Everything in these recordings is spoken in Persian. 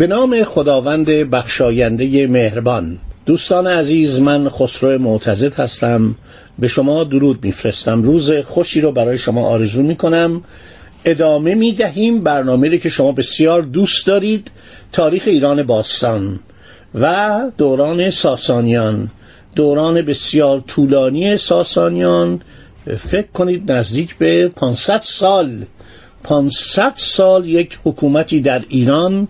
به نام خداوند بخشاینده مهربان. دوستان عزیز من خسرو معتزد هستم. به شما درود میفرستم. روز خوشی رو برای شما آرزو می‌کنم. ادامه می‌دهیم برنامه که شما بسیار دوست دارید. تاریخ ایران باستان و دوران ساسانیان. دوران بسیار طولانی ساسانیان. فکر کنید نزدیک به 500 سال. 500 سال یک حکومتی در ایران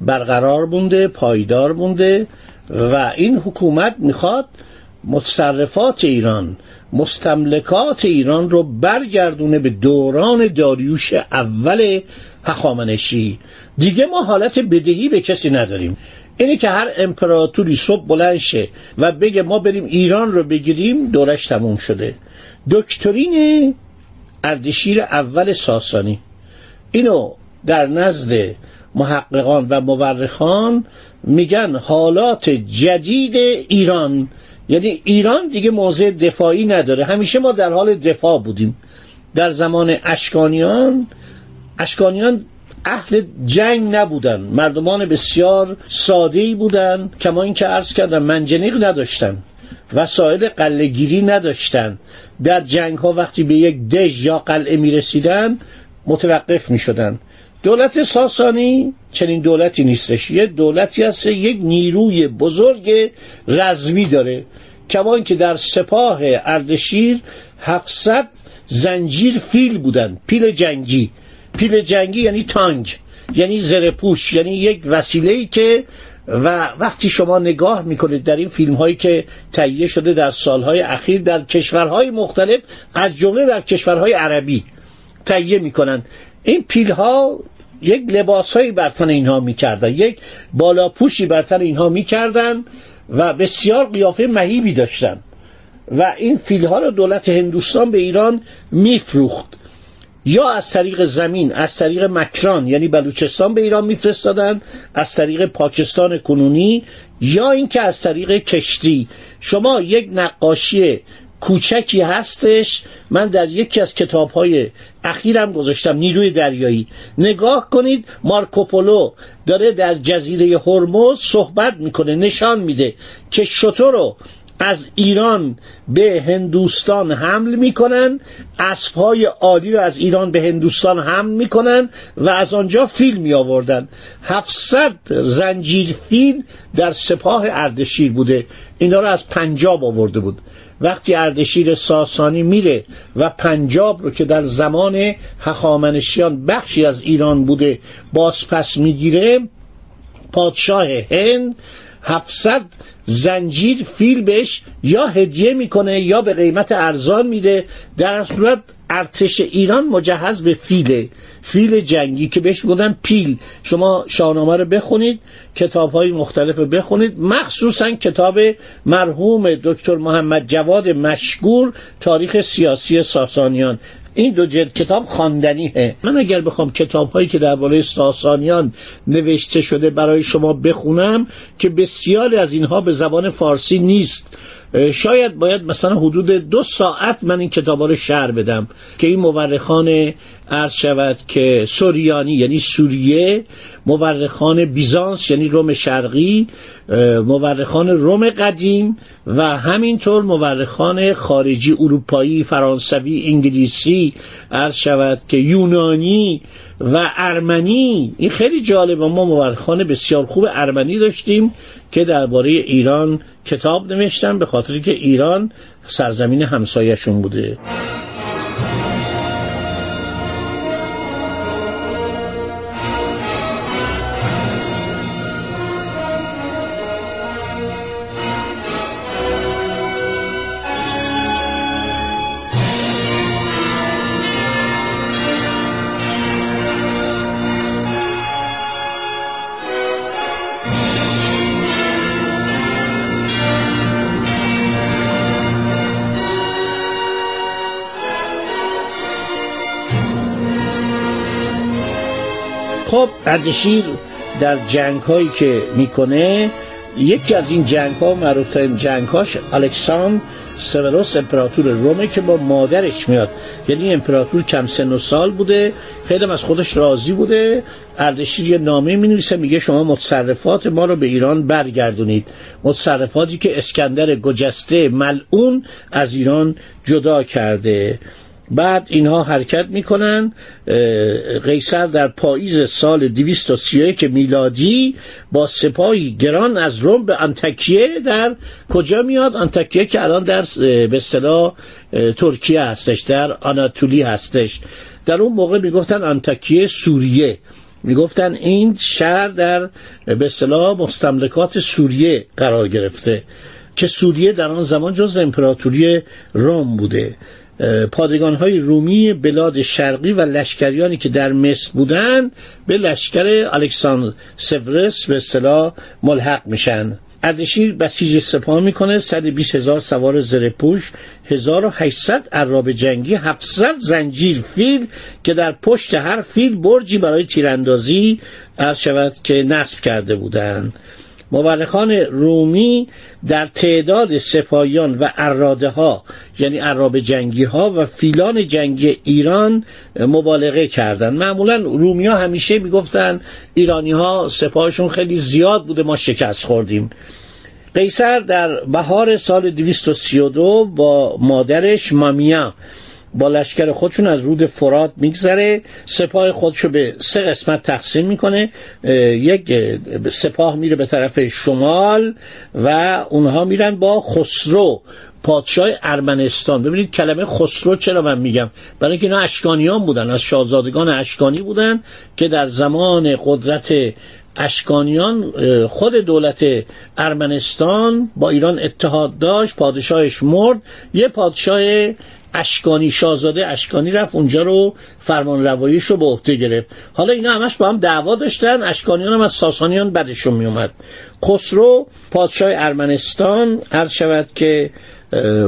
برقرار بونده پایدار بونده و این حکومت می‌خواد متصرفات ایران مستملکات ایران رو برگردونه به دوران داریوش اول هخامنشی. دیگه ما حالت بدهی به کسی نداریم. اینه که هر امپراتوری صبح بلند شه و بگه ما بریم ایران رو بگیریم دورش تموم شده. دکترین اردشیر اول ساسانی. اینو در نزد محققان و مورخان میگن حالات جدید ایران. یعنی ایران دیگه موضع دفاعی نداره. همیشه ما در حال دفاع بودیم. در زمان اشکانیان اشکانیان اهل جنگ نبودن. مردمان بسیار ساده ای بودن کما اینکه عرض کردم منجنیق نداشتن وسایل قلهگیری نداشتن. در جنگ ها وقتی به یک دژ یا قلعه می رسیدن متوقف می شدن دولت ساسانی چنین دولتی نیستش. یه دولتی هست یک نیروی بزرگ رزمی داره. کما اینکه در سپاه اردشیر 700 زنجیر فیل بودن. پیل جنگی. پیل جنگی یعنی تانگ یعنی زرپوش یعنی یک وسیله ای که و وقتی شما نگاه می‌کنید در این فیلم هایی که تهیه شده در سالهای اخیر در کشورهای مختلف از جمله در کشورهای عربی تهیه می‌کنن. این پیل ها یک لباسهایی بر تن اینها می‌کردن یک بالاپوشی بر تن اینها می‌کردن و بسیار قیافه مهیبی داشتن و این فیل ها رو دولت هندوستان به ایران میفروخت. یا از طریق زمین از طریق مکران یعنی بلوچستان به ایران میفرستادن از طریق پاکستان کنونی یا اینکه از طریق کشتی. شما یک نقاشی کوچکی هستش. من در یکی از کتاب های اخیرم گذاشتم نیروی دریایی. نگاه کنید مارکوپولو داره در جزیره هرمز صحبت می‌کنه نشان میده که شطور رو از ایران به هندوستان حمل می‌کنن اسبهای عالی رو از ایران به هندوستان حمل می‌کنن و از آنجا فیل می آوردن 700 زنجیر فیل در سپاه اردشیر بوده. اینا رو از پنجاب آورده بود. وقتی اردشیر ساسانی میره و پنجاب رو که در زمان هخامنشیان بخشی از ایران بوده باز پس می‌گیره پادشاه هند 700 زنجیر فیل بهش یا هدیه می‌کنه یا به قیمت ارزان میده. در صورت ارتش ایران مجهز به فیله فیل جنگی که بهش بودن پیل. شما شاهنامه رو بخونید کتاب های مختلف رو بخونید. مخصوصا کتاب مرحوم دکتر محمد جواد مشگور تاریخ سیاسی ساسانیان. این دو جلد کتاب خواندنیه. من اگر بخوام کتاب هایی که درباره ساسانیان نوشته شده برای شما بخونم که بسیاری از اینها به زبان فارسی نیست. شاید باید مثلا حدود دو ساعت من این کتاب رو شعر بدم که این مورخان عرض شود که سوریانی یعنی سوریه مورخان بیزانس یعنی روم شرقی مورخان روم قدیم و همینطور مورخان خارجی اروپایی فرانسوی انگلیسی عرض شود که یونانی و ارمنی. این خیلی جالبه. ما مورخان بسیار خوب ارمنی داشتیم. که درباره ایران کتاب نوشتن به خاطر که ایران سرزمین همسایشون بوده. خب اردشیر در جنگ هایی که می‌کنه یکی از این جنگ ها معروفترین جنگ هاش الکساندر سوروس امپراتور رومه که با مادرش میاد. یعنی امپراتور کم سن و سال بوده خیلی از خودش راضی بوده. اردشیر یه نامه می نویسه میگه شما متصرفات ما رو به ایران برگردونید. متصرفاتی که اسکندر گجسته ملعون از ایران جدا کرده. بعد اینها حرکت می‌کنن. قیصر در پاییز سال 231 میلادی با سپاهی گران از روم به انتکیه در کجا میاد؟ انتکیه که الان در به اصطلاح ترکیه هستش در آناتولی هستش. در اون موقع می‌گفتن انتکیه سوریه. می‌گفتن این شهر در به اصطلاح مستملکات سوریه قرار گرفته که سوریه در آن زمان جز امپراتوری روم بوده. پادگان های رومی بلاد شرقی و لشکریانی که در مصر بودند به لشکر الکساندر سورس به اصطلاح ملحق میشن. اردشیر بسیج سپاه می‌کنه 120 هزار سوار زرپوش 1800 عراب جنگی 700 زنجیر فیل که در پشت هر فیل برجی برای تیراندازی از شود که نصب کرده بودند مورخان رومی در تعداد سپاهیان و اراده ها یعنی عراب جنگی ها و فیلان جنگی ایران مبالغه کردند. معمولا رومی ها همیشه می‌گفتن ایرانی ها سپاهشون خیلی زیاد بوده ما شکست خوردیم. قیصر در بهار سال 232 با مادرش مامیا با لشکر خودشون از رود فرات میگذره. سپاه خودشو به سه قسمت تقسیم می‌کنه. یک سپاه میره به طرف شمال و اونها میرن با خسرو پادشاه ارمنستان. ببینید کلمه خسرو چرا من میگم؟ برای اینکه اینا اشکانیان بودن از شاهزادگان اشکانی بودن که در زمان قدرت اشکانیان خود دولت ارمنستان با ایران اتحاد داشت پادشاهش مرد. یه پادشاه اشکانی شاهزاده اشکانی رفت اونجا رو فرمان رواییش رو به عهده گرفت. حالا اینا همش با هم دعوا داشتن اشکانیان هم از ساسانیان بدشون میومد خسرو پادشاه ارمنستان عرض شود که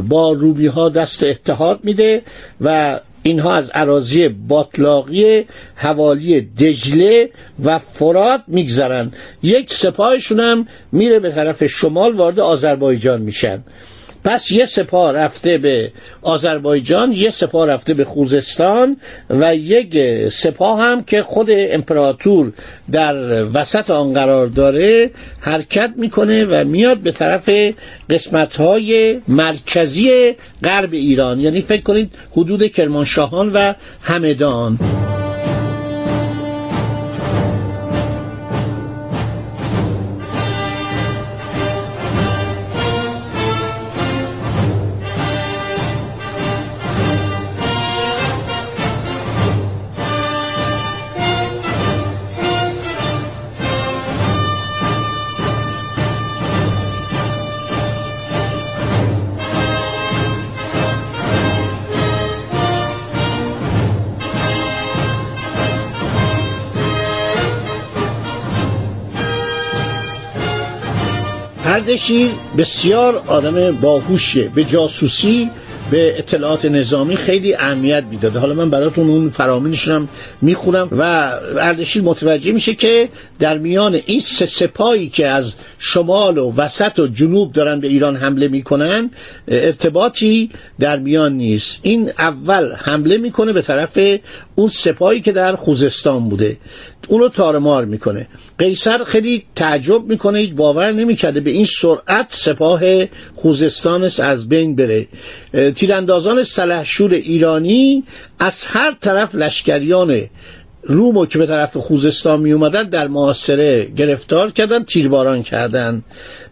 با روبی ها دست اتحاد میده و اینها از عراضی باطلاقی حوالی دجله و فرات میگذرن یک سپاهشون هم میره به طرف شمال وارد آذربایجان میشن. پس یه سپاه رفته به آذربایجان یه سپاه رفته به خوزستان و یک سپاه هم که خود امپراتور در وسط آن قرار داره حرکت می‌کنه و میاد به طرف قسمت های مرکزی غرب ایران. یعنی فکر کنید حدود کرمانشاهان و همدان. اردشیر بسیار آدم باهوشیه به جاسوسی به اطلاعات نظامی خیلی اهمیت می‌داده. حالا من براتون اون فرامینشون می‌خونم و اردشیر متوجه میشه که در میان این سه سپایی که از شمال و وسط و جنوب دارن به ایران حمله می‌کنن ارتباطی در میان نیست. این اول حمله می‌کنه به طرف اون سپاهی که در خوزستان بوده. اونو تارمار می‌کنه. قیصر خیلی تعجب می‌کنه هیچ باور نمی‌کرده به این سرعت سپاه خوزستانش از بین بره. تیراندازان سلحشور ایرانی از هر طرف لشکریان رومو که به طرف خوزستان می اومدن در معاصره گرفتار کردن تیرباران کردن.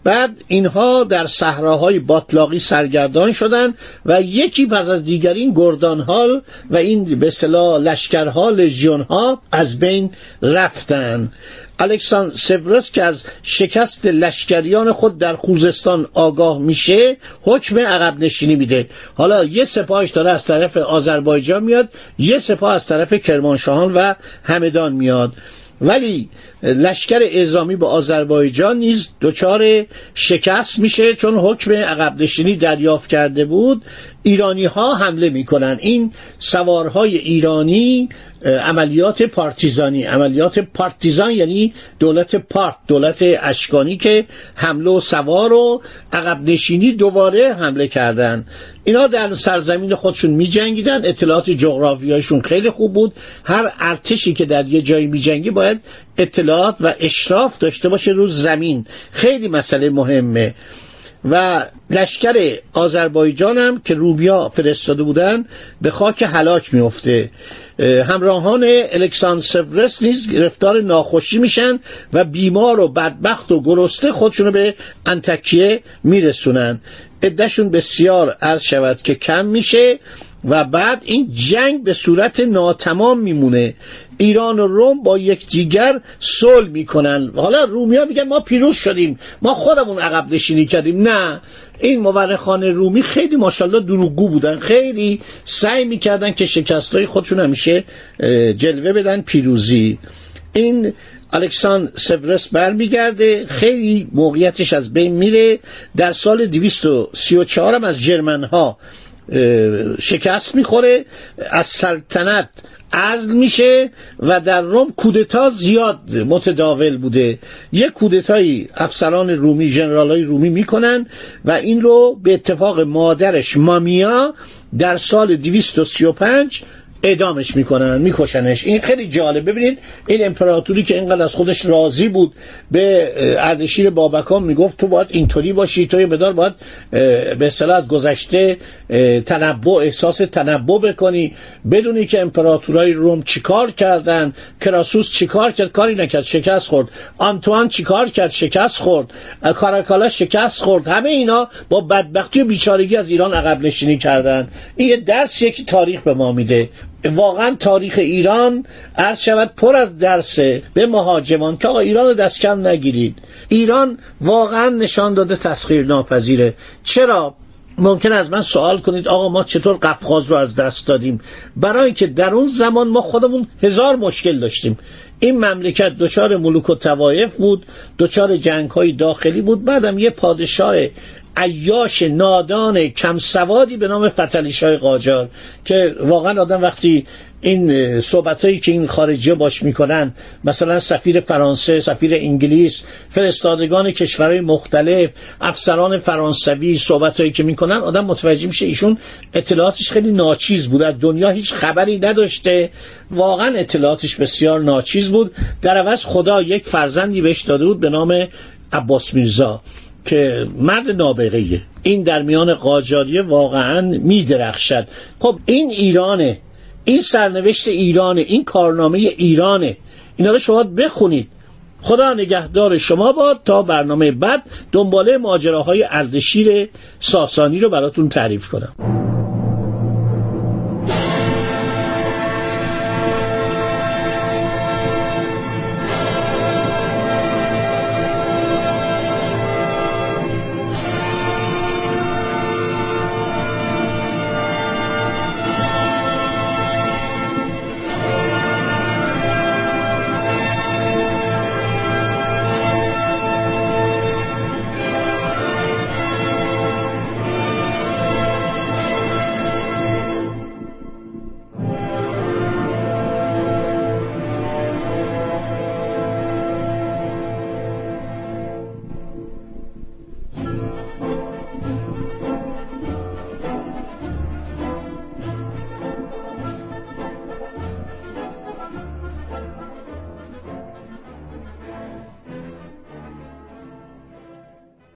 بعد اینها در صحراهای باطلاقی سرگردان شدند و یکی پس از دیگر این گردانهال و این به اصطلاح لشکرها لژیونها از بین رفتن. الکساندر سورس که از شکست لشکریان خود در خوزستان آگاه میشه حکم عقب نشینی میده. حالا یه سپاهش داره از طرف آذربایجان میاد یه سپاه از طرف کرمانشاهان و همدان میاد. ولی لشکر اعزامی با آذربایجان نیز دچار شکست میشه چون حکم عقب نشینی دریافت کرده بود. ایرانی ها حمله می‌کنن. این سوارهای ایرانی عملیات پارتیزانی. عملیات پارتیزان یعنی دولت پارت دولت اشکانی که حمله و سوار و عقب نشینی دوباره حمله کردن. اینا در سرزمین خودشون می جنگیدن اطلاعات جغرافیایشون خیلی خوب بود. هر ارتشی که در یه جایی می جنگی باید اطلاعات و اشراف داشته باشه رو زمین. خیلی مسئله مهمه. و لشکر آذربایجان هم که روبیا فرستاده بودن به خاک هلاک میفته همراهان الکساندر سورس نیز گرفتار ناخوشی میشن و بیمار و بدبخت و گرسته خودشونو به انتکیه میرسونن. عدهشون بسیار عرض شود که کم میشه. و بعد این جنگ به صورت ناتمام میمونه. ایران و روم با یکدیگر صلح می‌کنن. حالا رومیا میگن ما پیروز شدیم. ما خودمون عقب نشینی کردیم. نه. این مورخان رومی خیلی ماشاءالله دروغگو بودن. خیلی سعی می‌کردن که شکستای خودشون همیشه جلوه بدن. پیروزی. این الکسان سورس برمیگرده. خیلی موقعیتش از بین میره. در سال 234 هم از جرمن ها شکست می‌خوره از سلطنت ازل میشه و در روم کودتا زیاد متداول بوده. یک کودتایی افسران رومی های رومی می‌کنن و این رو به اتفاق مادرش مامیا در سال 235 اعدامش می‌کنن میکشنش. این خیلی جالب. ببینید این امپراتوری که اینقدر از خودش راضی بود به اردشیر بابکان می‌گفت تو باید اینطوری باشی تو مدار باید به اصطلاح از گذشته تنبع احساس تنبع بکنی. بدونی که امپراتورای روم چیکار کردن کراسوس چیکار کرد؟ کاری نکرد شکست خورد. آنتوان چیکار کرد؟ شکست خورد. کاراکالا شکست خورد. همه اینا با بدبختی و بیچارگی از ایران عقب نشینی کردن. این یه درس یک تاریخ به ما میده. واقعا تاریخ ایران عرض شود پر از درسه به مهاجمان که آقا ایران رو دست کم نگیرید. ایران واقعا نشان داده تسخیر ناپذیره. چرا؟ ممکن از من سوال کنید آقا ما چطور قفقاز رو از دست دادیم؟ برای که در اون زمان ما خودمون هزار مشکل داشتیم. این مملکت دچار ملوک و توایف بود دچار جنگ های داخلی بود بعدم یه پادشاه عیاش نادان کم سوادی به نام فتلیشای قاجار که واقعا آدم وقتی این صحبت هایی که این خارجی باش می‌کنن مثلا سفیر فرانسه سفیر انگلیس فرستادگان کشورهای مختلف افسران فرانسوی صحبت هایی که می‌کنن آدم متوجه میشه ایشون اطلاعاتش خیلی ناچیز بود. از دنیا هیچ خبری نداشته. واقعا اطلاعاتش بسیار ناچیز بود. در عوض خدا یک فرزندی بهش داده بود به نام عباس میرزا. که مرد نابغیه این در میان قاجاریه واقعا میدرخشد. خب این ایرانه. این سرنوشت ایرانه. این کارنامه ایرانه. اینا رو شما بخونید. خدا نگهدار شما باد تا برنامه بعد دنباله ماجراهای اردشیر ساسانی رو براتون تعریف کنم.